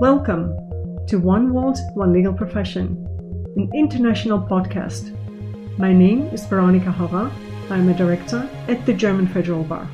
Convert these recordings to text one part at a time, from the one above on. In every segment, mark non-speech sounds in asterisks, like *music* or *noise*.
Welcome to One World, One Legal Profession, an international podcast. My name is Veronica Horrer. I'm a director at the German Federal Bar.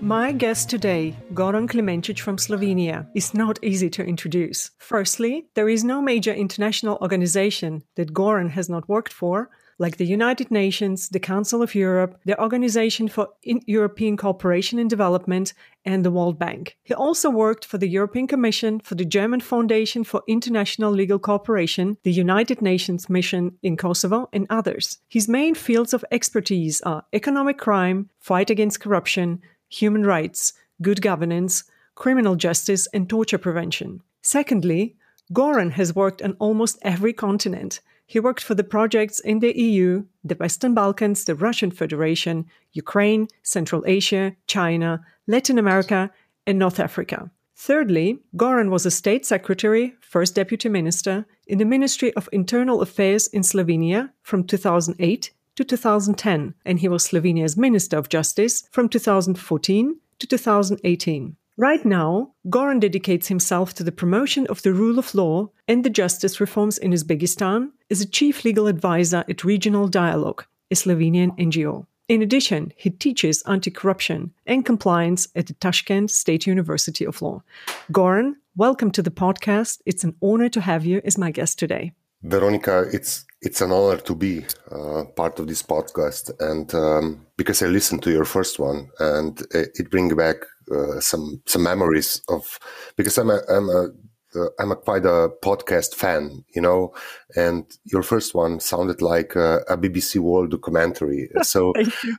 My guest today, Goran Klemencic from Slovenia, is not easy to introduce. Firstly, there is no major international organization that Goran has not worked for, like the United Nations, the Council of Europe, the Organization for European Cooperation and Development, and the World Bank. He also worked for the European Commission, for the German Foundation for International Legal Cooperation, the United Nations Mission in Kosovo, and others. His main fields of expertise are economic crime, fight against corruption, human rights, good governance, criminal justice, and torture prevention. Secondly, Goran has worked on almost every continent. He worked for the projects in the EU, the Western Balkans, the Russian Federation, Ukraine, Central Asia, China, Latin America, and North Africa. Thirdly, Goran was a state secretary, first deputy minister, in the Ministry of Internal Affairs in Slovenia from 2008 to 2010, and he was Slovenia's Minister of Justice from 2014 to 2018. Right now, Goran dedicates himself to the promotion of the rule of law and the justice reforms in Uzbekistan as a chief legal advisor at Regional Dialogue, a Slovenian NGO. In addition, he teaches anti corruption and compliance at the Tashkent State University of Law. Goran, welcome to the podcast. It's an honor to have you as my guest today. Veronica, it's it's an honor to be uh, part of this podcast, and um, because I listened to your first one, and it brings back uh, some some memories of because I'm a I'm a uh, I'm a quite a podcast fan, you know, and your first one sounded like a, a BBC World documentary. *laughs* So,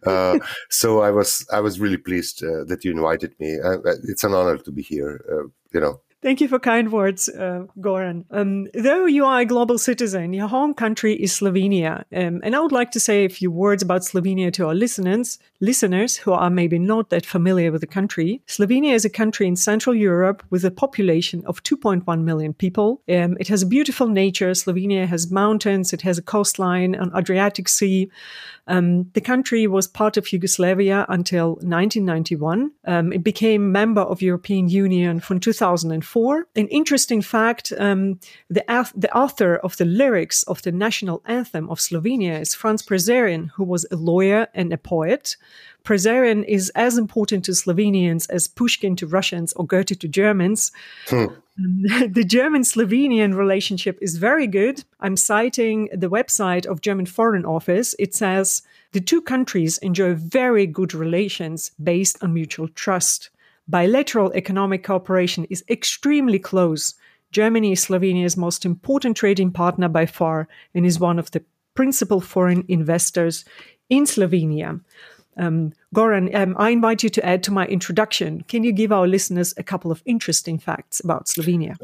uh, so I was I was really pleased uh, that you invited me. Uh, it's an honor to be here, uh, you know. Thank you for kind words, uh, Goran. Um, though you are a global citizen, your home country is Slovenia. Um, and I would like to say a few words about Slovenia to our listeners, listeners who are maybe not that familiar with the country. Slovenia is a country in Central Europe with a population of 2.1 million people. Um, it has a beautiful nature. Slovenia has mountains. It has a coastline on Adriatic Sea. Um, the country was part of Yugoslavia until 1991. Um, it became member of European Union from 2004. An interesting fact: um, the the author of the lyrics of the national anthem of Slovenia is Franz Prešeren, who was a lawyer and a poet. Prešeren is as important to Slovenians as Pushkin to Russians or Goethe to Germans. Hmm. *laughs* the German Slovenian relationship is very good. I'm citing the website of German Foreign Office. It says the two countries enjoy very good relations based on mutual trust. Bilateral economic cooperation is extremely close. Germany is Slovenia's most important trading partner by far and is one of the principal foreign investors in Slovenia. Um, Goran, um, I invite you to add to my introduction. Can you give our listeners a couple of interesting facts about Slovenia?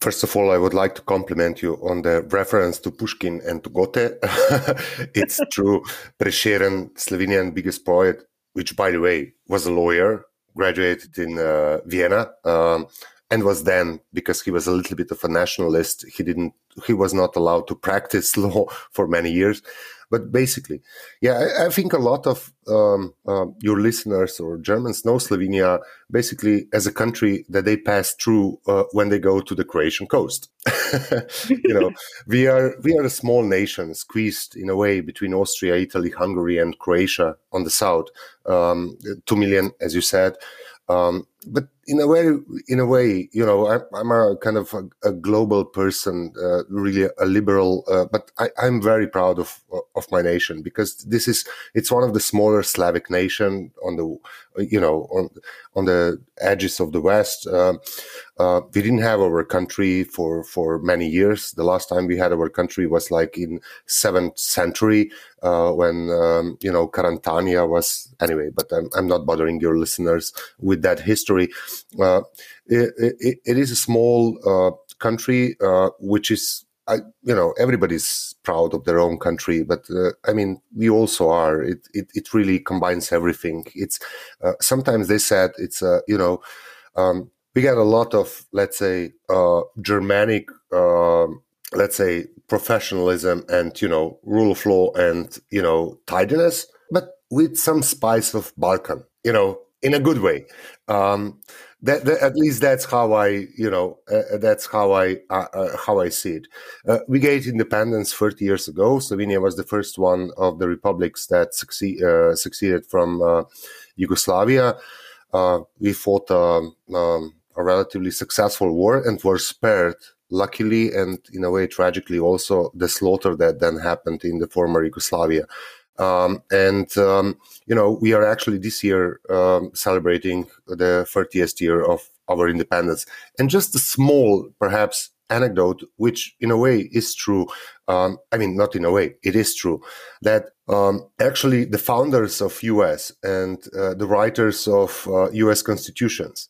First of all, I would like to compliment you on the reference to Pushkin and to Goethe. *laughs* it's true. Prešeren, Slovenian biggest poet, which, by the way, was a lawyer, graduated in uh, Vienna. Um, and was then because he was a little bit of a nationalist he didn't he was not allowed to practice *laughs* law for many years but basically, yeah, I, I think a lot of um, uh, your listeners or Germans know Slovenia basically as a country that they pass through uh, when they go to the Croatian coast. *laughs* you know, we are we are a small nation squeezed in a way between Austria, Italy, Hungary, and Croatia on the south. Um, Two million, as you said. Um, but in a way, in a way, you know, I'm, I'm a kind of a, a global person, uh, really a liberal. Uh, but I, am very proud of of my nation because this is it's one of the smaller Slavic nation on the, you know, on on the edges of the West. Uh, uh, we didn't have our country for for many years. The last time we had our country was like in seventh century uh, when um, you know Karantanija was anyway. But I'm I'm not bothering your listeners with that history. Uh, it, it, it is a small uh, country uh, which is I, you know, everybody's proud of their own country, but uh, I mean, we also are. It, it, it really combines everything. It's uh, sometimes they said it's uh, you know, um, we get a lot of let's say Germanic, um, let's say professionalism and you know rule of law and you know tidiness, but with some spice of Balkan, you know, in a good way. Um, that, that, at least that's how I, you know, uh, that's how I uh, uh, how I see it. Uh, we gained independence 30 years ago. Slovenia was the first one of the republics that succeed, uh, succeeded from uh, Yugoslavia. we fought um, um, a relatively successful war and were spared, luckily and in a way tragically, also the slaughter that then happened in the former Yugoslavia. Um, and um, you know we are actually this year um, celebrating the 30th year of our independence. And just a small perhaps anecdote which in a way is true um, i mean not in a way it is true that um, actually the founders of us and uh, the writers of uh, us constitutions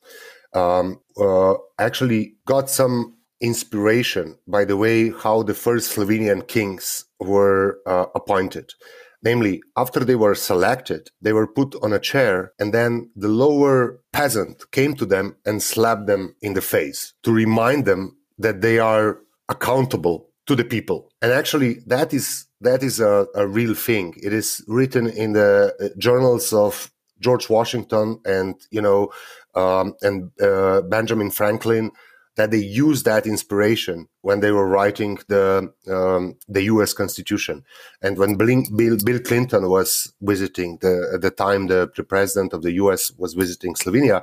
um, uh, actually got some inspiration by the way how the first slovenian kings were uh, appointed Namely, after they were selected, they were put on a chair, and then the lower peasant came to them and slapped them in the face to remind them that they are accountable to the people. And actually, that is that is a, a real thing. It is written in the uh, journals of George Washington and you know um, and uh, Benjamin Franklin that they used that inspiration when they were writing the um, the U.S. Constitution. And when Bill, Bill Clinton was visiting the at the time the, the president of the U.S. was visiting Slovenia,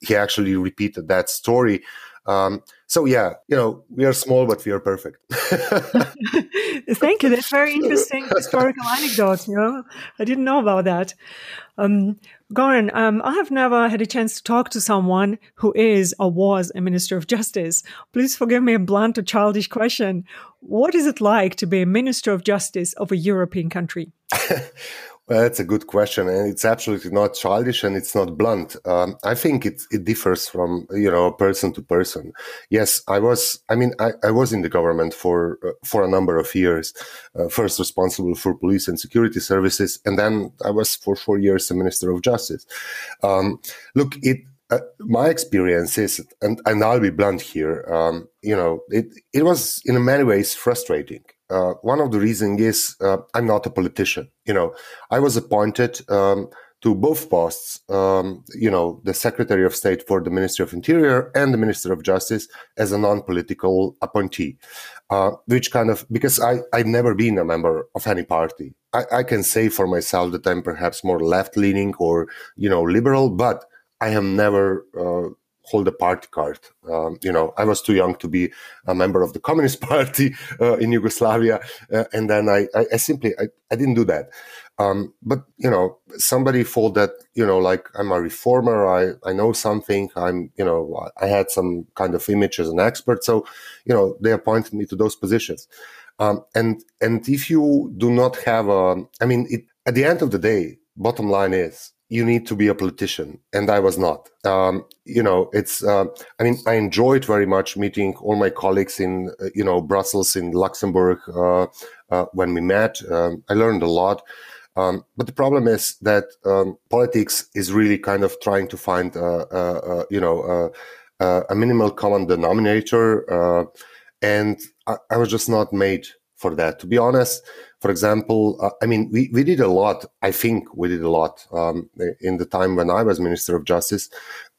he actually repeated that story. Um, so yeah, you know, we are small, but we are perfect. *laughs* Thank you. That's very interesting *laughs* historical anecdote. You know, I didn't know about that. Um, Goran, um, I have never had a chance to talk to someone who is or was a Minister of Justice. Please forgive me a blunt or childish question. What is it like to be a Minister of Justice of a European country? *laughs* Well, that's a good question, and it's absolutely not childish and it's not blunt. Um, I think it it differs from you know person to person. Yes, I was. I mean, I, I was in the government for uh, for a number of years. Uh, first, responsible for police and security services, and then I was for four years a minister of justice. Um, look, it uh, my experience is, and, and I'll be blunt here, um, you know, it, it was in many ways frustrating. Uh, one of the reasons is uh, I'm not a politician. You know, I was appointed um, to both posts, um, you know, the Secretary of State for the Ministry of Interior and the Minister of Justice as a non-political appointee, uh, which kind of, because I, I've never been a member of any party. I, I can say for myself that I'm perhaps more left-leaning or, you know, liberal, but I have never uh, hold a party card. Um, you know, I was too young to be a member of the Communist *laughs* Party uh, in Yugoslavia, uh, and then I, I, I simply I, I, didn't do that. Um, but you know, somebody thought that you know, like I'm a reformer. I I know something. I'm you know, I had some kind of image as an expert. So you know, they appointed me to those positions. Um, and and if you do not have a, I mean, it, at the end of the day, bottom line is you need to be a politician. And i was not. Um, you know it's uh, i mean i enjoyed very much meeting all my colleagues in uh, you know brussels in luxembourg uh, uh when we met. Um, i learned a lot. Um, but the problem is that um, politics is really kind of trying to find uh, uh, you know a minimal common denominator and I, I was just not made for that to be honest for example, uh, I mean, we, we did a lot. I think we did a lot um, in the time when I was Minister of Justice,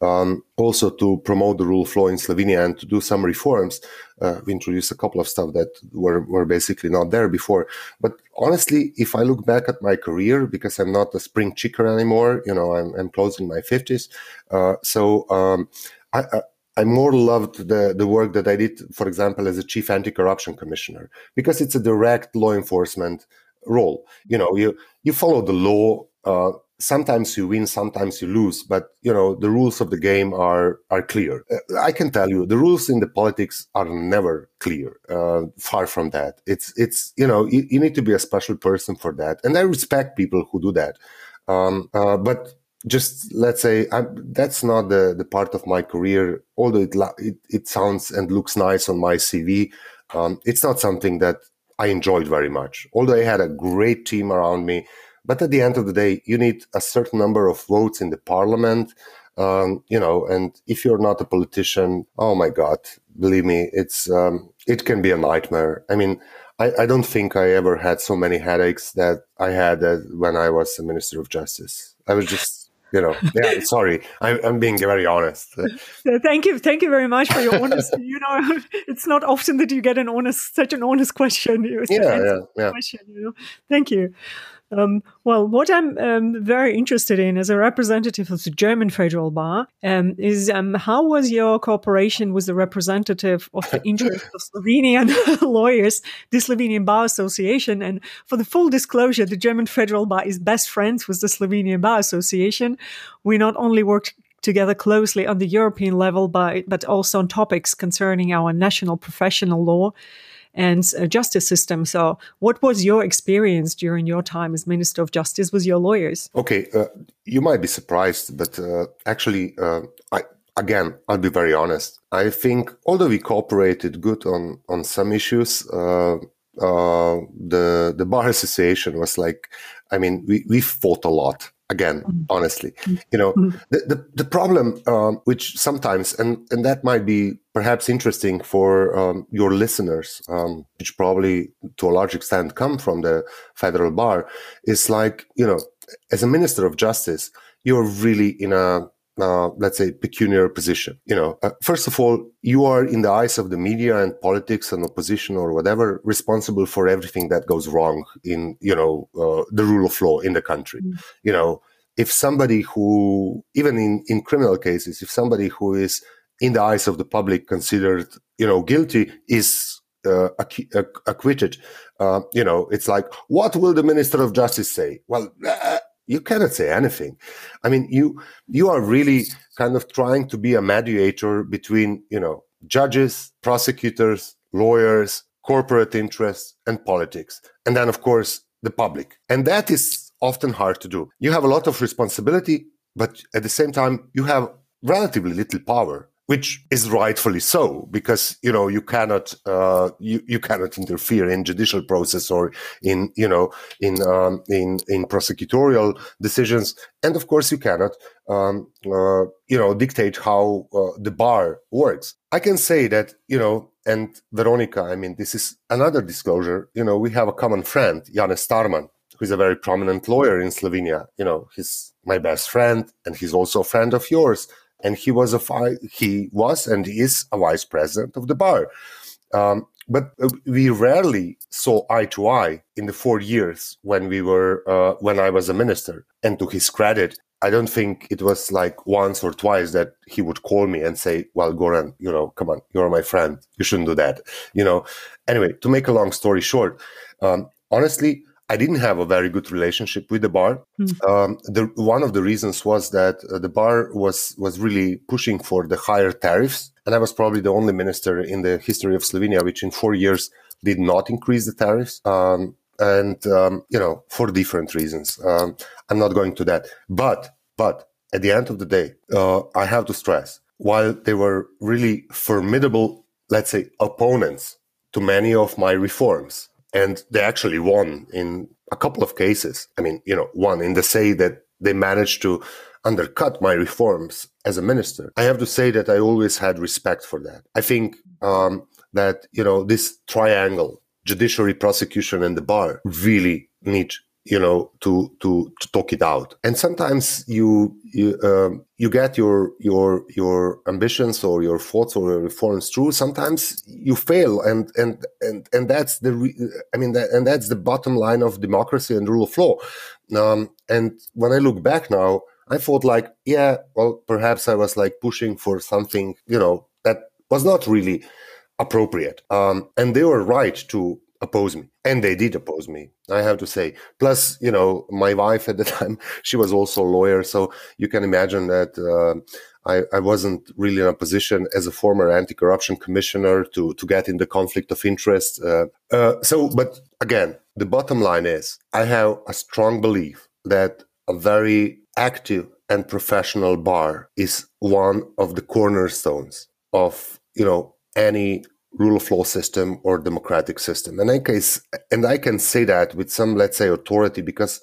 um, also to promote the rule of law in Slovenia and to do some reforms. Uh, we introduced a couple of stuff that were, were basically not there before. But honestly, if I look back at my career, because I'm not a spring chicken anymore, you know, I'm, I'm closing my 50s. Uh, so um, I, I more loved the, the work that I did, for example, as a chief anti-corruption commissioner, because it's a direct law enforcement role. You know, you, you follow the law. Uh, sometimes you win, sometimes you lose, but you know, the rules of the game are, are clear. Uh, I can tell you the rules in the politics are never clear. Uh, far from that. It's, it's, you know, you, you, need to be a special person for that. And I respect people who do that. Um, uh, but just let's say I'm, that's not the, the part of my career although it, it, it sounds and looks nice on my cv um, it's not something that i enjoyed very much. Although i had a great team around me but at the end of the day you need a certain number of votes in the parliament um, you know and if you're not a politician oh my god believe me it's um, it can be a nightmare. I mean I, I, don't think i ever had so many headaches that i had uh, when i was a minister of justice. I was just you know, yeah, *laughs* sorry, I, am being very honest. *laughs* thank you, thank you very much for your honesty. *laughs* you know, it's not often that you get an honest, such an honest question. yeah, yeah, yeah. Question, you know? Thank you. Um, well, what I'm um, very interested in as a representative of the German Federal Bar um, is um, how was your cooperation with the representative of the *laughs* interest of Slovenian *laughs* lawyers, the Slovenian Bar Association? And for the full disclosure, the German Federal Bar is best friends with the Slovenian Bar Association. We not only worked together closely on the European level, but, but also on topics concerning our national professional law and justice system. So, what was your experience during your time as Minister of Justice with your lawyers? Okay, uh, you might be surprised, but uh, actually, uh, I again, I'll be very honest. I think although we cooperated good on on some issues, uh, uh, the the bar association was like, I mean, we we fought a lot again mm-hmm. honestly mm-hmm. you know mm-hmm. the, the, the problem um, which sometimes and and that might be perhaps interesting for um, your listeners um, which probably to a large extent come from the federal bar is like you know as a minister of justice you're really in a uh, let's say pecuniary position. You know uh, first of all you are in the eyes of the media and politics and opposition or whatever responsible for everything that goes wrong in you know uh, the rule of law in the country. Mm. you know if somebody who even in in criminal cases if somebody who is in the eyes of the public considered you know guilty is uh, acquitted uh, you know it's like what will the minister of justice say? Well uh, you cannot say anything. I mean you you are really kind of trying to be a mediator between you know judges prosecutors lawyers corporate interests and politics and then of course the public. And that is often hard to do. You have a lot of responsibility but at the same time you have relatively little power which is rightfully so because you know you cannot uh, you you cannot interfere in judicial process or in you know in um, in in prosecutorial decisions. And of course you cannot um, uh, you know dictate how uh, the bar works. I can say that you know and veronica i mean this is another disclosure. You know we have a common friend Janis Starman who's a very prominent lawyer in Slovenia. You know he's my best friend and he's also a friend of yours and he was a he was and is a vice president of the bar. Um, but uh, we rarely saw eye to eye in the four years when we were uh, when I was a minister. And to his credit, I don't think it was like once or twice that he would call me and say, "Well, Goran, you know, come on, you're my friend. You shouldn't do that." You know. Anyway, to make a long story short, um, honestly, I didn't have a very good relationship with the bar. Mm. Um, the, one of the reasons was that uh, the bar was was really pushing for the higher tariffs, and I was probably the only minister in the history of Slovenia which in four years did not increase the tariffs. Um, and um, you know, for different reasons. Um, I'm not going to that, but but at the end of the day, uh, I have to stress while they were really formidable, let's say, opponents to many of my reforms and they actually won in a couple of cases. I mean, you know, one in the say that they managed to undercut my reforms as a minister. I have to say that I always had respect for that. I think um, that you know this triangle, judiciary, prosecution, and the bar, really need you know to to to talk it out. And sometimes you you um, you get your your your ambitions or your thoughts or your reforms through. Sometimes you fail and and and and that's the re- i mean that, and that's the bottom line of democracy and rule of law. Um, and when i look back now i thought like yeah well perhaps i was like pushing for something you know that was not really appropriate. Um, and they were right to oppose me. And they did oppose me i have to say. Plus you know my wife at the *laughs* time she was also a lawyer so you can imagine that uh, I, I, wasn't really in a position as a former anti-corruption commissioner to to get in the conflict of interest uh, uh, so but again the bottom line is i have a strong belief that a very active and professional bar is one of the cornerstones of you know any rule of law system or democratic system. And I can, and I can say that with some, let's say, authority because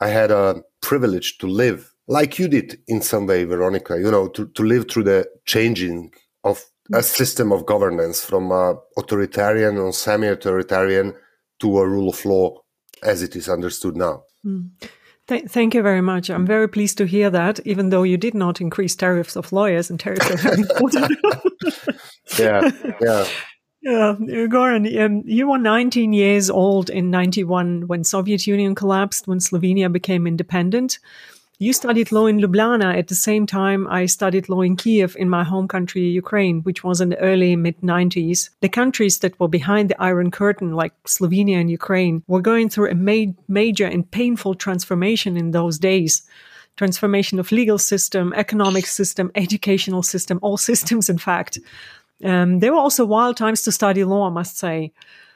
I had a privilege to live like you did in some way, Veronica, you know, to, to live through the changing of a system of governance from a authoritarian or semi-authoritarian to a rule of law as it is understood now. Mm. Th- thank you very much. I'm very pleased to hear that, even though you did not increase tariffs of lawyers and tariffs *laughs* of *laughs* yeah, yeah. Yeah, Goran, um, you were 19 years old in 91 when Soviet Union collapsed, when Slovenia became independent. You studied law in Ljubljana at the same time I studied law in Kiev in my home country, Ukraine, which was in the early mid 90s. The countries that were behind the Iron Curtain, like Slovenia and Ukraine, were going through a ma- major and painful transformation in those days. Transformation of legal system, economic system, educational system, all systems, in fact. Um, there were also wild times to study law, I must say.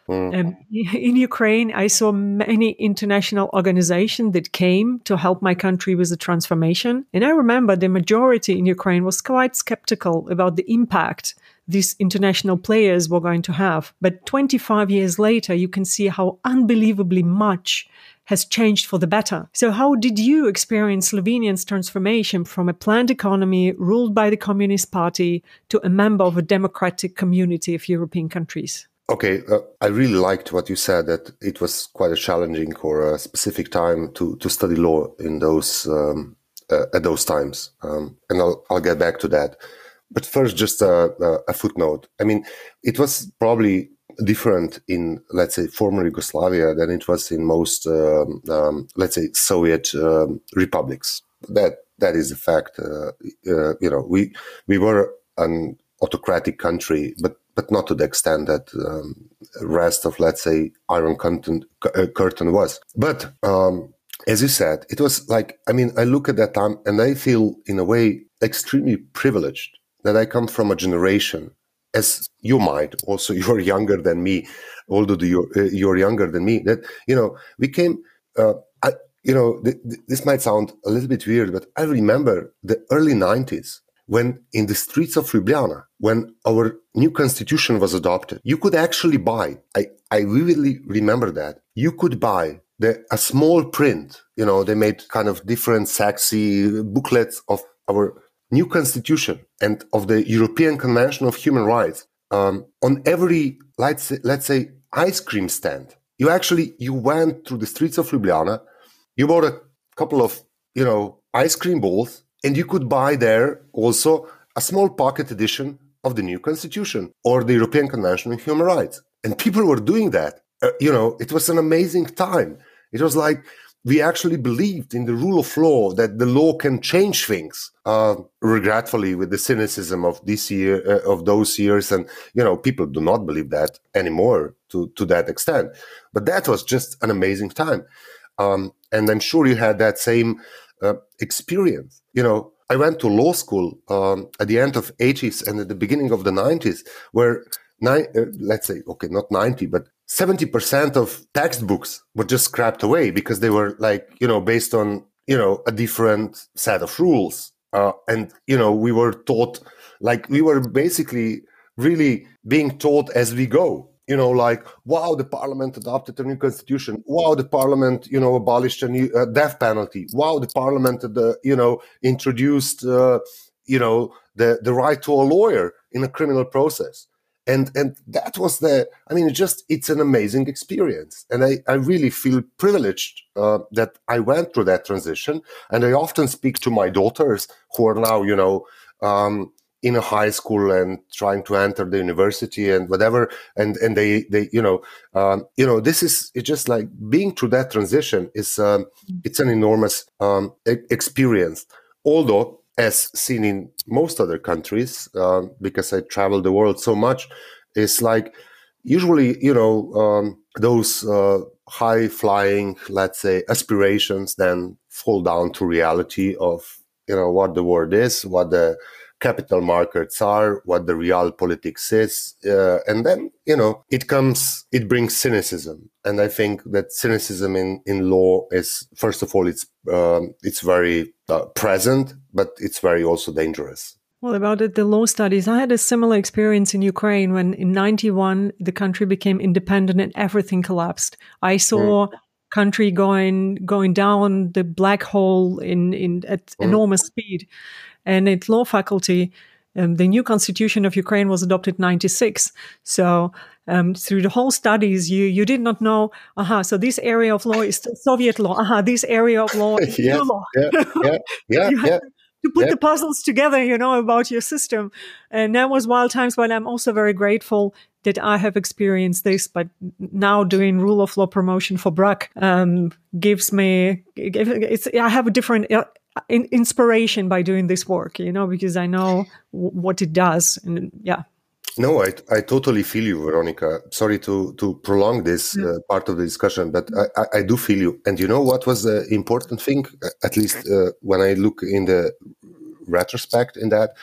Mm. Um, *laughs* in Ukraine, I saw many international organizations that came to help my country with the transformation. And I remember the majority in Ukraine was quite skeptical about the impact these international players were going to have. But 25 years later, you can see how unbelievably much has changed for the better. So, how did you experience Slovenia's transformation from a planned economy ruled by the Communist Party to a member of a democratic community of European countries? Okay, uh, I really liked what you said that it was quite a challenging or a specific time to to study law in those um, uh, at those times, um, and I'll I'll get back to that. But first, just a, a, footnote. I mean, it was probably different in let's say former Yugoslavia than it was in most um, um let's say Soviet um, republics. That that is a fact. Uh, uh, you know, we we were an autocratic country, but but not to the extent that um, rest of let's say Iron Curtain, uh, curtain was. But um, as you said, it was like I mean I look at that time and I feel in a way extremely privileged that I come from a generation as you might also *laughs* you're younger than me although you're, uh, you're younger than me that you know we came uh, I, you know th- th- this might sound a little bit weird but i remember the early 90s when in the streets of Ljubljana, when our new constitution was adopted, you could actually buy, I, I vividly remember that, you could buy the, a small print, you know, they made kind of different sexy booklets of our new constitution and of the European Convention of Human Rights um, on every, let's say, let's say, ice cream stand. You actually, you went through the streets of Ljubljana, you bought a couple of, you know, ice cream balls and you could buy there also a small pocket edition of the new constitution or the European Convention on Human Rights. And people were doing that. Uh, you know, it was an amazing time. It was like we actually believed in the rule of law that the law can change things. Uh, regretfully, with the cynicism of this year, uh, of those years, and you know, people do not believe that anymore to to that extent. But that was just an amazing time, um, and I'm sure you had that same uh, experience. You know, I went to law school um, at the end of 80s and at the beginning of the 90s, where uh, let's say, okay, not 90, but 70% of textbooks were just scrapped away because they were like, you know, based on, you know, a different set of rules. Uh, and, you know, we were taught, like, we were basically really being taught as we go you know, like, wow, the parliament adopted a new constitution. Wow, the parliament, you know, abolished a new uh, death penalty. Wow, the parliament, uh, you know, introduced, uh, you know, the, the right to a lawyer in a criminal process. And, and that was the, I mean, just, it's an amazing experience. And I, I really feel privileged uh, that I went through that transition. And I often speak to my daughters who are now, you know, um, in a high school and trying to enter the university and whatever and and they they you know um, you know this is it's just like being through that transition is um, it's an enormous um, experience although as seen in most other countries uh, because i travel the world so much is like usually you know um, those uh, high flying let's say aspirations then fall down to reality of you know what the world is what the capital markets are, what the real politics is, uh, and then you know it comes, it brings cynicism, and I think that cynicism in in law is first of all it's um, it's very uh, present, but it's very also dangerous. Well, about it, the law studies, I had a similar experience in Ukraine when in 91 the country became independent and everything collapsed. I saw mm. country going going down the black hole in in at mm. enormous speed and at law faculty, um, the new constitution of Ukraine was adopted 96. So um, through the whole studies, you you did not know. Aha, so this area of law is Soviet law. Aha, this area of law is *laughs* yes, law. Yeah, *laughs* yeah, yeah, yeah. To put the puzzles together, you know, about your system. And that was wild times, but I'm also very grateful that I have experienced this, but now doing rule of law promotion for BRAK um, gives me, it's, I have a different uh, inspiration by doing this work, you know, because I know w- what it does. And yeah. No, I, I totally feel you, Veronica. Sorry to, to prolong this uh, part of the discussion, but I, I, do feel you. And you know what was the important thing, at least uh, when I look in the retrospect in that,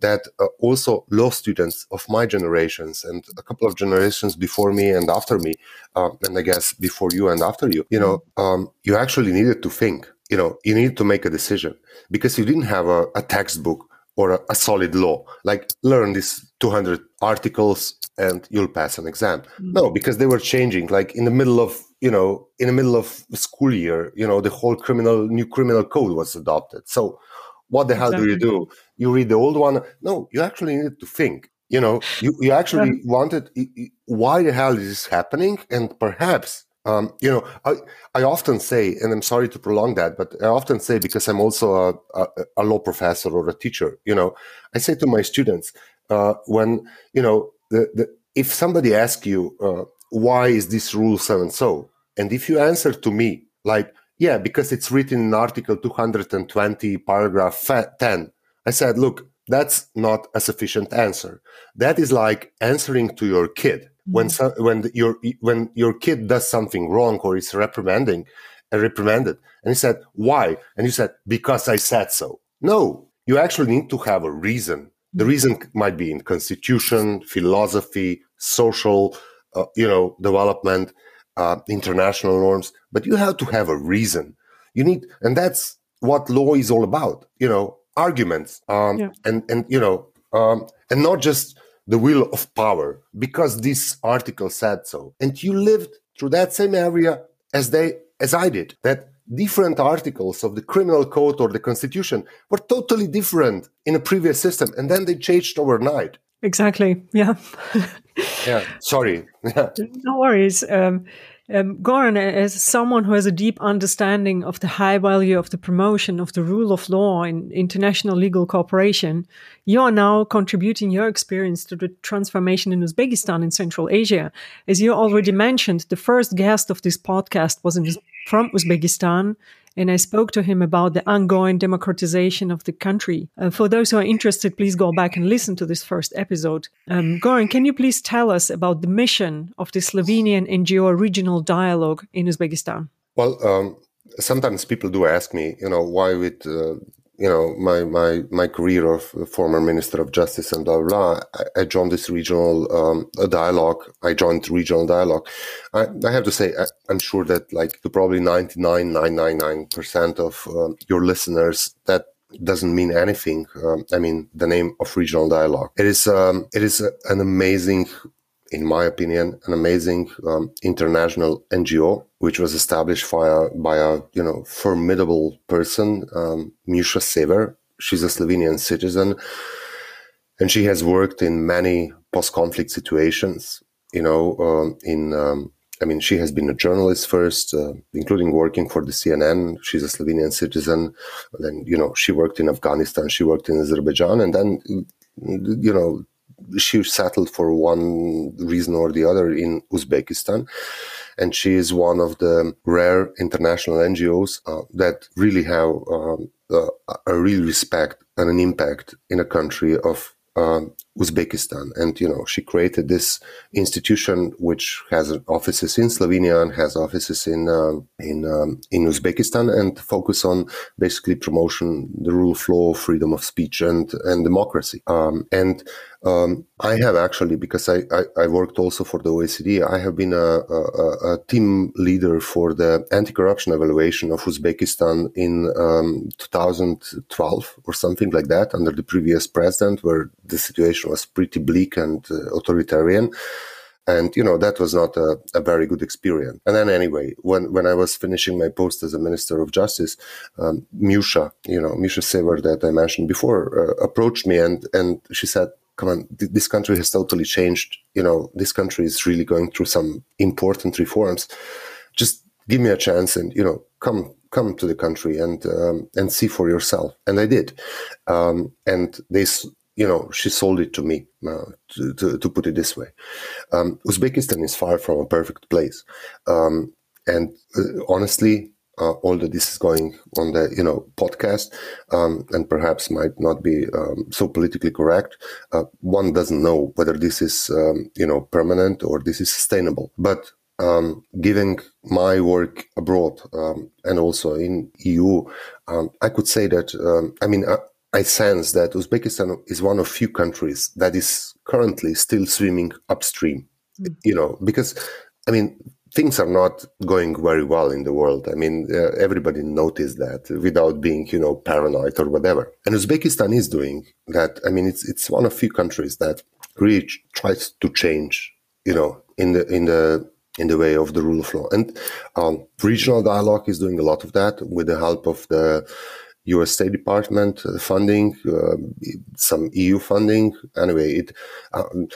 that uh, also law students of my generations and a couple of generations before me and after me, uh, and I guess before you and after you, you know, um, you actually needed to think. You know, you need to make a decision because you didn't have a, a textbook or a, a, solid law. Like learn these 200 articles and you'll pass an exam. Mm-hmm. No, because they were changing. Like in the middle of you know, in the middle of school year, you know, the whole criminal new criminal code was adopted. So what the hell exactly. do you do? You read the old one? No, you actually need to think. You know, you, you actually yeah. wanted why the hell is this happening? And perhaps um, you know, I, I often say, and I'm sorry to prolong that, but I often say because I'm also a, a, a law professor or a teacher, you know, I say to my students, uh, when, you know, the, the, if somebody asks you, uh, why is this rule so and so? And if you answer to me, like, yeah, because it's written in Article 220, paragraph 10, I said, look, that's not a sufficient answer. That is like answering to your kid when so, when your when your kid does something wrong or is reprimanding uh, reprimanded and he said why? And you said because i said so. No you actually need to have a reason. The reason might be in constitution philosophy social uh, you know development uh, international norms but you have to have a reason. You need and that's what law is all about you know arguments um, yeah. and and you know um, and not just the will of power because this article said so. And you lived through that same area as they as I did. That different articles of the criminal code or the constitution were totally different in a previous system and then they changed overnight. Exactly. Yeah. *laughs* yeah. Sorry. *laughs* no worries. Um, um, Goran, as someone who has a deep understanding of the high value of the promotion of the rule of law in international legal cooperation, you are now contributing your experience to the transformation in Uzbekistan in Central Asia. As you already mentioned, the first guest of this podcast was in, from Uzbekistan, and I spoke to him about the ongoing democratization of the country. Uh, for those who are interested, please go back and listen to this first episode. Um, Goran, can you please tell us about the mission of the Slovenian NGO Regional Dialogue in Uzbekistan? Well, um, sometimes people do ask me, you know, why with uh, you know my my my career of former minister of justice and blah blah, blah I, I, joined this regional um, dialogue. I joined regional dialogue. I, I have to say I, am sure that like to probably 99.999% of um, your listeners that doesn't mean anything. Um, i mean the name of regional dialogue. It is um, it is an amazing in my opinion, an amazing um, international NGO, which was established via, by a you know formidable person, um, Musha Sever. She's a Slovenian citizen, and she has worked in many post-conflict situations. You know, um, in um, I mean, she has been a journalist first, uh, including working for the CNN. She's a Slovenian citizen. Then, you know, she worked in Afghanistan, she worked in Azerbaijan, and then, you know, she settled for one reason or the other in Uzbekistan. And she is one of the rare international NGOs uh, that really have um, uh, a real respect and an impact in a country of uh, Uzbekistan. And, you know, she created this institution which has offices in Slovenia and has offices in, uh, in, um, in Uzbekistan and focus on basically promotion, the rule of law, freedom of speech and, and democracy. Um, and um, I have actually, because I, I, I, worked also for the OECD, I have been a, a, a team leader for the anti-corruption evaluation of Uzbekistan in um, 2012 or something like that under the previous president, where the situation was pretty bleak and uh, authoritarian. And, you know, that was not a, a very good experience. And then anyway, when, when I was finishing my post as a Minister of Justice, um, Musha, you know, Musha Sever that I mentioned before, uh, approached me and, and she said, come on, th- this country has totally changed. You know, this country is really going through some important reforms. Just give me a chance and, you know, come come to the country and um, and see for yourself. And I did. Um, and they you know, she sold it to me, uh, to, to, to, put it this way. Um, Uzbekistan is far from a perfect place. Um, and uh, honestly, uh, although this is going on the, you know, podcast um, and perhaps might not be um, so politically correct, uh, one doesn't know whether this is, um, you know, permanent or this is sustainable. But um, giving my work abroad um, and also in EU, um, I could say that um, I mean I sense that Uzbekistan is one of few countries that is currently still swimming upstream. Mm. You know, because I mean, things are not going very well in the world. I mean, uh, everybody noticed that without being, you know, paranoid or whatever. And Uzbekistan is doing that. I mean, it's it's one of few countries that really tries to change, you know, in the in the in the way of the rule of law. And um, regional dialogue is doing a lot of that with the help of the U.S. State Department uh, funding, uh, some EU funding. Anyway, it, um,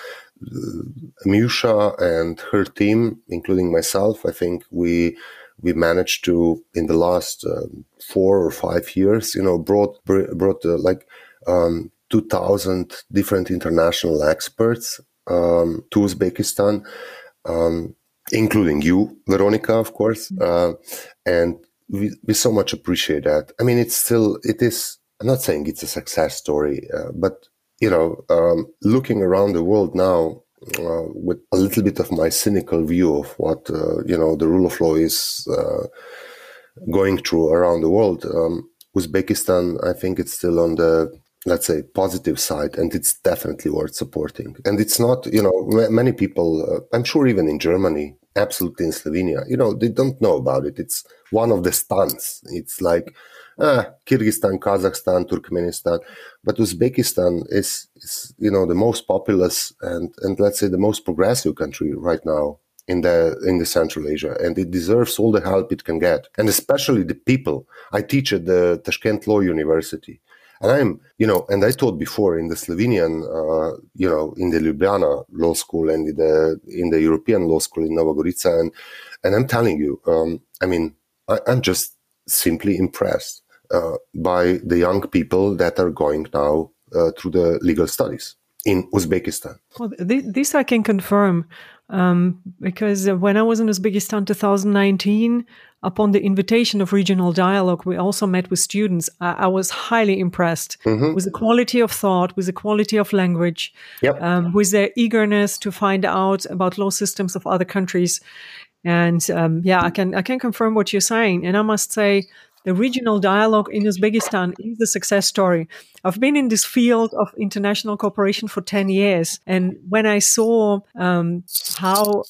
Musha and her team, including myself, I think we we managed to in the last uh, four or five years, you know, brought brought uh, like um, two thousand different international experts um, to Uzbekistan, um, including you, Veronica, of course, mm-hmm. uh, and we, we so much appreciate that. I mean, it's still, it is, I'm not saying it's a success story, uh, but, you know, um, looking around the world now, uh, with a little bit of my cynical view of what, uh, you know, the rule of law is uh, going through around the world, um, Uzbekistan, I think it's still on the, let's say, positive side, and it's definitely worth supporting. And it's not, you know, many people, uh, I'm sure even in Germany, absolutely in Slovenia, you know, they don't know about it. It's, one of the stans. It's like ah, Kyrgyzstan, Kazakhstan, Turkmenistan, but Uzbekistan is, is, you know, the most populous and, and let's say the most progressive country right now in the in the Central Asia, and it deserves all the help it can get, and especially the people. I teach at the Tashkent Law University, and I'm, you know, and I taught before in the Slovenian, uh, you know, in the Ljubljana Law School and in the in the European Law School in Nova Gorica, and and I'm telling you, um, I mean, I, am just simply impressed uh, by the young people that are going now uh, through the legal studies in Uzbekistan. Well, th- this I can confirm um, because when I was in Uzbekistan 2019, upon the invitation of regional dialogue, we also met with students. I, I was highly impressed mm-hmm. with the quality of thought, with the quality of language, yep. um, with their eagerness to find out about law systems of other countries. And um, yeah, I can I can confirm what you're saying. And I must say, the regional dialogue in Uzbekistan is a success story. I've been in this field of international cooperation for 10 years. And when I saw um, how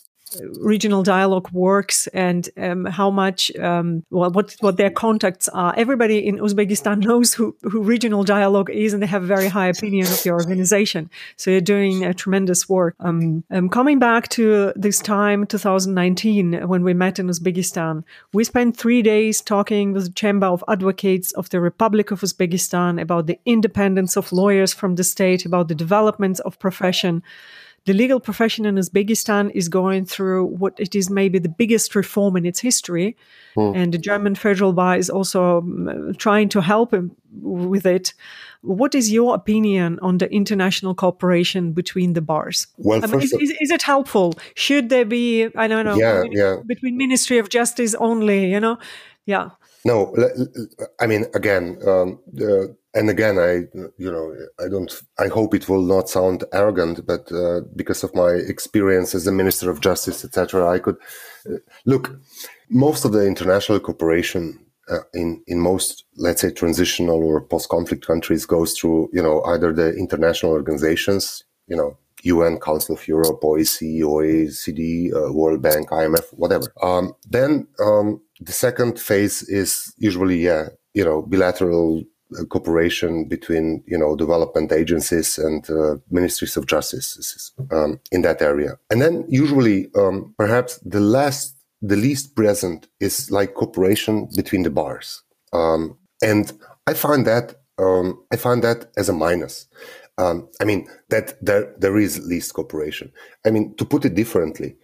regional dialogue works and um, how much um, well, what what their contacts are. Everybody in Uzbekistan *laughs* knows who, who regional dialogue is, and they have a very high opinion of the organization. So you're doing a tremendous work. Um, um coming back to this time, 2019, when we met in Uzbekistan, we spent three days talking with the Chamber of Advocates of the Republic of Uzbekistan about the independence of lawyers from the state, about the developments of profession the legal profession in Uzbekistan is going through what it is maybe the biggest reform in its history. Mm. And the German federal bar is also um, trying to help with it. What is your opinion on the international cooperation between the bars? Well, I mean, is, is, is, it helpful? Should there be, I don't know, yeah, yeah. between Ministry of Justice only, you know? Yeah. No, I mean, again, um, uh, and again, I, you know, I don't, I hope it will not sound arrogant, but uh, because of my experience as a Minister of Justice, etc., I could uh, look. Most of the international cooperation uh, in in most, let's say, transitional or post-conflict countries goes through, you know, either the international organizations, you know, UN, Council of Europe, OEC, OECD, uh, World Bank, IMF, whatever. Um, then um, the second phase is usually, yeah, you know, bilateral uh, cooperation between you know development agencies and uh, ministries of justice um, in that area. And then usually, um, perhaps the last, the least present is like cooperation between the bars. Um, and I find that um, I find that as a minus. Um, I mean that there there is least cooperation. I mean to put it differently,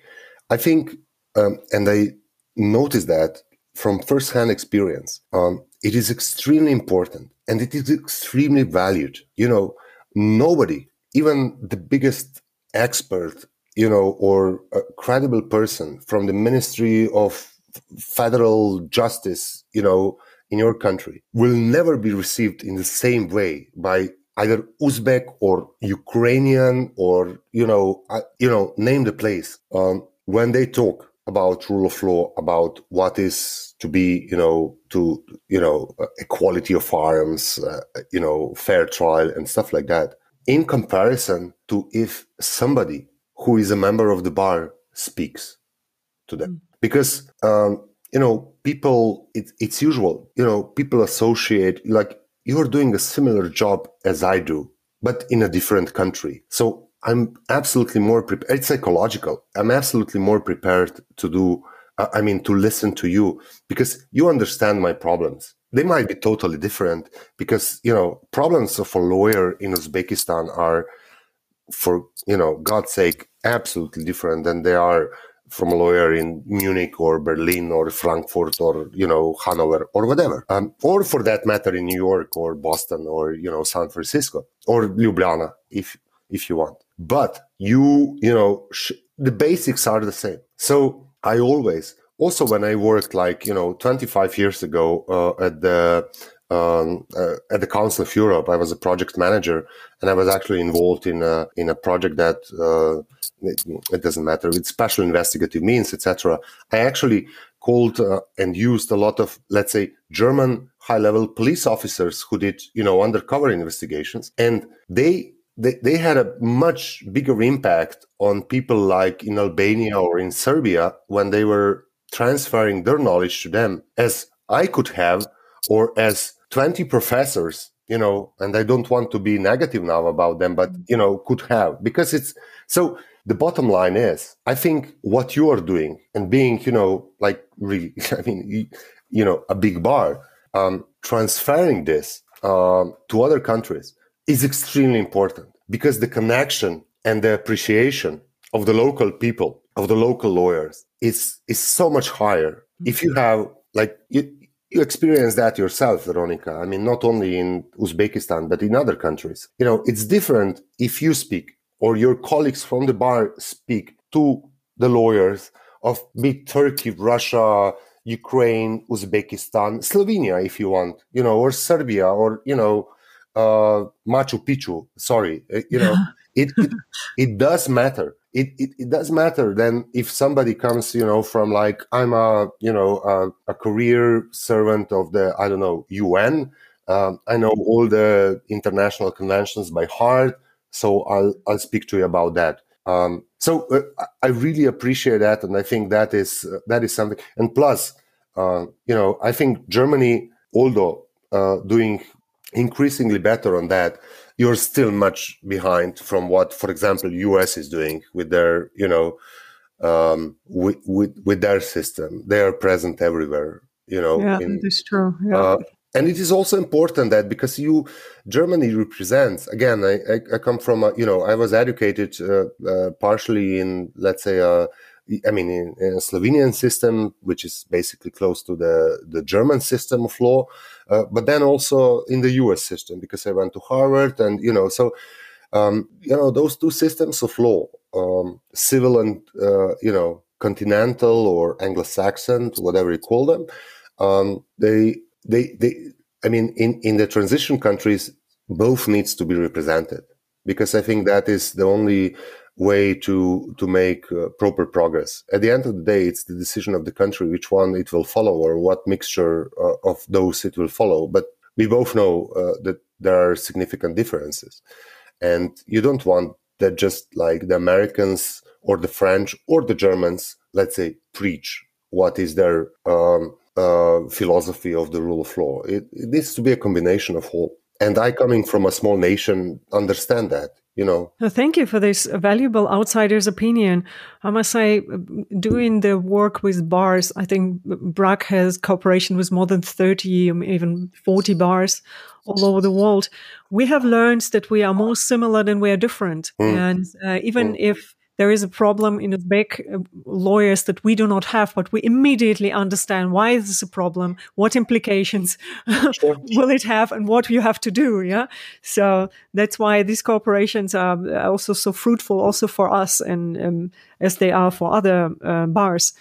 I think, um, and I noticed that from firsthand experience, um, it is extremely important and it is extremely valued. You know, nobody, even the biggest expert, you know, or a credible person from the Ministry of Federal Justice, you know, in your country will never be received in the same way by either Uzbek or Ukrainian or you know uh, you know name the place um, when they talk about rule of law about what is to be you know to you know equality of arms uh, you know fair trial and stuff like that in comparison to if somebody who is a member of the bar speaks to them mm. because um, you know, people, it, it's usual, you know, people associate like you're doing a similar job as I do, but in a different country. So I'm absolutely more prepared. It's psychological. I'm absolutely more prepared to do, uh, I mean, to listen to you because you understand my problems. They might be totally different because, you know, problems of a lawyer in Uzbekistan are, for, you know, God's sake, absolutely different than they are from a lawyer in Munich or Berlin or Frankfurt or, you know, Hanover or whatever. Um, or for that matter in New York or Boston or, you know, San Francisco or Ljubljana if, if you want. But you, you know, sh- the basics are the same. So I always, also when I worked like, you know, 25 years ago uh, at the um, uh, at the Council of Europe. I was a project manager, and I was actually involved in a in a project that uh, it, it, doesn't matter with special investigative means, etc. I actually called uh, and used a lot of, let's say, German high level police officers who did you know undercover investigations, and they. They, they had a much bigger impact on people like in Albania or in Serbia when they were transferring their knowledge to them as I could have or as 20 professors you know and i don't want to be negative now about them but you know could have. Because it's so the bottom line is i think what you are doing and being you know like really *laughs* i mean you, you know a big bar um, transferring this um, to other countries is extremely important because the connection and the appreciation of the local people of the local lawyers is is so much higher mm-hmm. if you have like you, you experience that yourself, Veronica. I mean, not only in Uzbekistan, but in other countries. You know, it's different if you speak or your colleagues from the bar speak to the lawyers of be Turkey, Russia, Ukraine, Uzbekistan, Slovenia, if you want, you know, or Serbia, or you know, uh, Machu Picchu. Sorry, uh, you know, *laughs* it, it it does matter. It, it, it does matter then if somebody comes you know from like i'm a you know a, a career servant of the i don't know un um, i know all the international conventions by heart so i'll i'll speak to you about that. Um, so uh, i really appreciate that and i think that is uh, that is something. And plus uh, you know i think germany although uh, doing increasingly better on that you're still much behind from what, for example, US is doing with their, you know, um, with, with, with their system. They are present everywhere, you know. Yeah, in, it is true. Yeah. Uh, and it is also important that because you germany represents again i, I, I come from a, you know i was educated uh, uh, partially in let's say a I mean, in, in, a Slovenian system, which is basically close to the, the German system of law, uh, but then also in the US system, because I went to Harvard and, you know, so, um, you know, those two systems of law, um, civil and, uh, you know, continental or Anglo-Saxon, whatever you call them, um, they, they, they, I mean, in, in the transition countries, both needs to be represented because I think that is the only way to to make uh, proper progress. At the end of the day, it's the decision of the country which one it will follow or what mixture uh, of those it will follow. But we both know uh, that there are significant differences, and you don't want that just like the Americans or the French or the Germans, let's say, preach what is their um, uh, philosophy of the rule of law. It, it needs to be a combination of all. And I, coming from a small nation, understand that you know. Thank you for this valuable outsider's opinion. I must say, doing the work with bars, I think BRAK has cooperation with more than 30, even 40 bars all over the world. We have learned that we are more similar than we are different. Mm. And uh, even mm. if there is a problem in Uzbek uh, lawyers that we do not have, but we immediately understand why is this a problem, what implications *laughs* sure. will it have, and what you have to do. Yeah, so that's why these corporations are also so fruitful, also for us, and um, as they are for other uh, bars.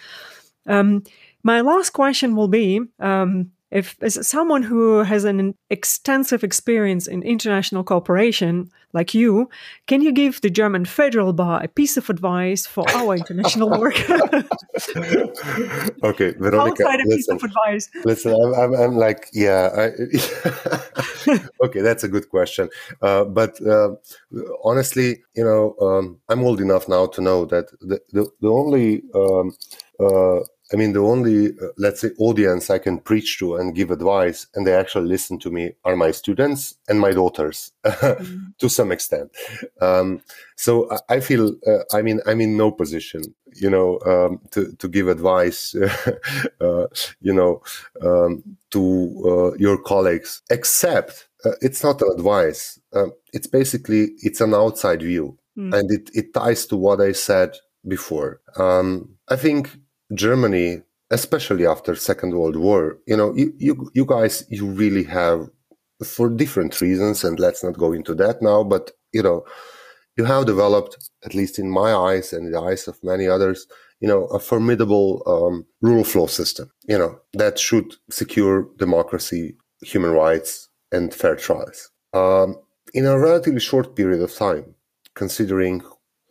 Um, my last question will be. Um, if as someone who has an extensive experience in international cooperation like you, can you give the German federal bar a piece of advice for our *laughs* international work? *laughs* okay, Veronica, Outside a listen, piece of advice. Listen, I'm, I'm, I'm like, yeah. I, *laughs* okay, that's a good question. Uh, but uh, honestly, you know, um, I'm old enough now to know that the, the, the only um, uh, I mean, the only, uh, let's say, audience I can preach to and give advice, and they actually listen to me, are my students and my daughters *laughs* mm-hmm. to some extent. Um, so I feel, uh, I mean, I'm in no position, you know, um, to, to give advice, *laughs* uh, you know, um, to uh, your colleagues, except uh, it's not an advice. Um, it's basically, it's an outside view. Mm. And it, it ties to what I said before. Um, I think Germany, especially after Second World War, you know, you, you, you guys, you really have, for different reasons, and let's not go into that now, but, you know, you have developed, at least in my eyes and the eyes of many others, you know, a formidable um, rule of law system, you know, that should secure democracy, human rights, and fair trials. Um, in a relatively short period of time, considering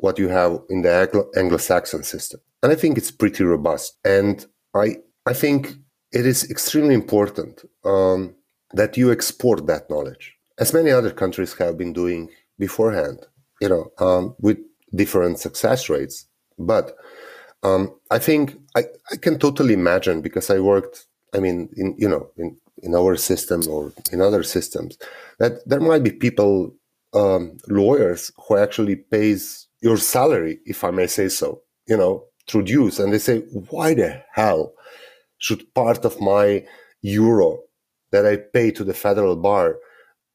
what you have in the Anglo Saxon system. And I think it's pretty robust. And I, I think it is extremely important um, that you export that knowledge, as many other countries have been doing beforehand, you know, um, with different success rates. But um, I think I, I can totally imagine because I worked, I mean, in, you know, in, in our system or in other systems, that there might be people, um, lawyers who actually pays your salary, if I may say so, you know, through dues. And they say why the hell should part of my euro that i pay to the federal bar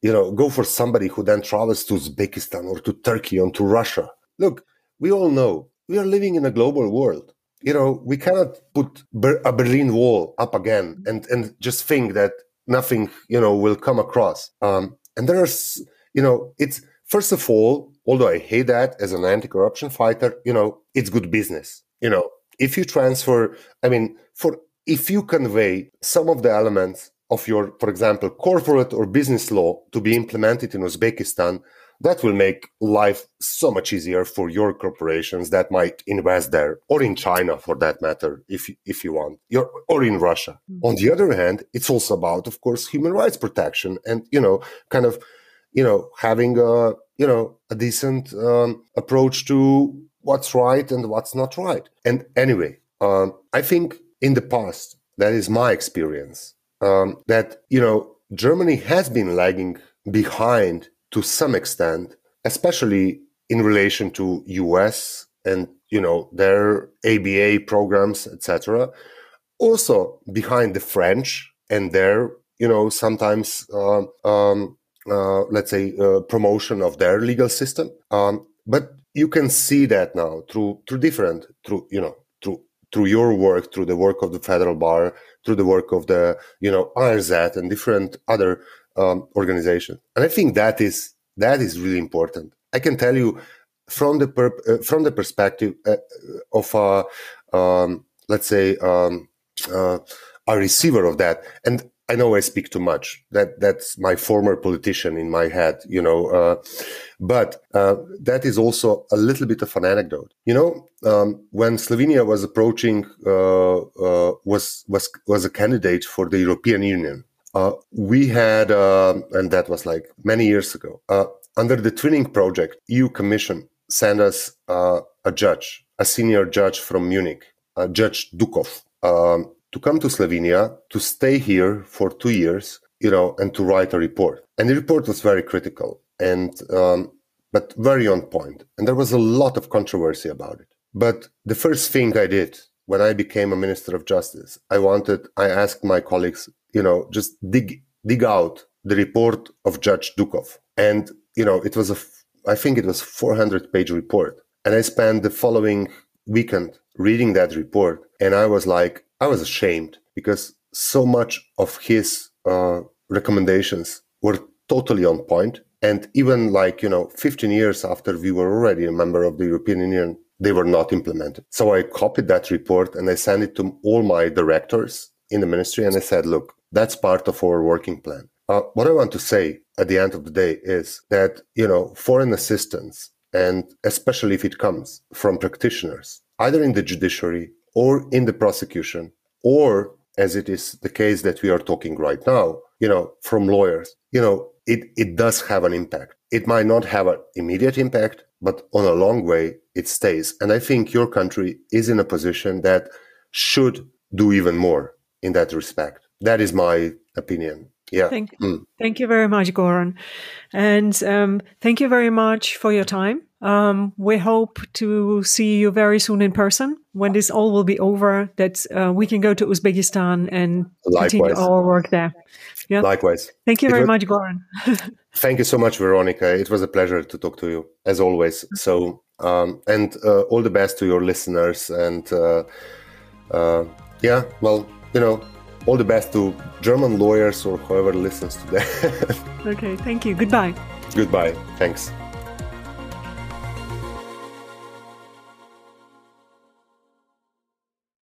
you know go for somebody who then travels to uzbekistan or to turkey or to russia? Look we all know we are living in a global world. You know we cannot put a berlin wall up again and and just think that nothing you know will come across. Um and there's you know it's first of all although i hate that as an anti-corruption fighter you know it's good business you know if you transfer i mean for if you convey some of the elements of your for example corporate or business law to be implemented in uzbekistan that will make life so much easier for your corporations that might invest there or in china for that matter if if you want your, or in russia mm-hmm. on the other hand it's also about of course human rights protection and you know kind of you know having a you know a decent um, approach to what's right and what's not right. And anyway, um, I think in the past, that is my experience, um, that, you know, Germany has been lagging behind to some extent, especially in relation to US and, you know, their ABA programs, etc. Also behind the French and their, you know, sometimes, uh, um, let's say, uh, promotion of their legal system. Um, but you can see that now through through different through you know through through your work through the work of the federal bar through the work of the you know IRZ and different other um, organizations. And I think that is that is really important. I can tell you from the uh, from the perspective uh, of a um, let's say um, uh, a receiver of that. And I know I speak too much. That that's my former politician in my head, you know. Uh, but uh, that is also a little bit of an anecdote. You know, um, when Slovenia was approaching, uh, uh was was was a candidate for the European Union, uh, we had, uh, and that was like many years ago, under the Twinning project, EU Commission sent us a judge, a senior judge from Munich, Judge Dukov. Um, to come to Slovenia, to stay here for two years, you know, and to write a report. And the report was very critical and, um, but very on point. And there was a lot of controversy about it. But the first thing I did when I became a minister of justice, I wanted, I asked my colleagues, you know, just dig, dig out the report of Judge Dukov. And, you know, it was a, I think it was 400 page report. And I spent the following weekend reading that report. And I was like, I was ashamed because so much of his uh, recommendations were totally on point. And even like, you know, 15 years after we were already a member of the European Union, they were not implemented. So I copied that report and I sent it to all my directors in the ministry. And I said, look, that's part of our working plan. Uh, what I want to say at the end of the day is that, you know, foreign assistance, and especially if it comes from practitioners, either in the judiciary or in the prosecution, or as it is the case that we are talking right now, you know, from lawyers, you know, it, it does have an impact. It might not have an immediate impact, but on a long way, it stays. And I think your country is in a position that should do even more in that respect. That is my opinion. Yeah. Thank, mm. thank you very much, Goran. And um, thank you very much for your time. Um, we hope to see you very soon in person when this all will be over, that uh, we can go to Uzbekistan and Likewise. continue our work there. Yeah. Likewise. Thank you very was, much, Goran. *laughs* thank you so much, Veronica. It was a pleasure to talk to you, as always. So, um, and uh, all the best to your listeners. And uh, uh yeah, well, you know, all the best to German lawyers or whoever listens to that. *laughs* okay, thank you. Goodbye. Goodbye. Thanks.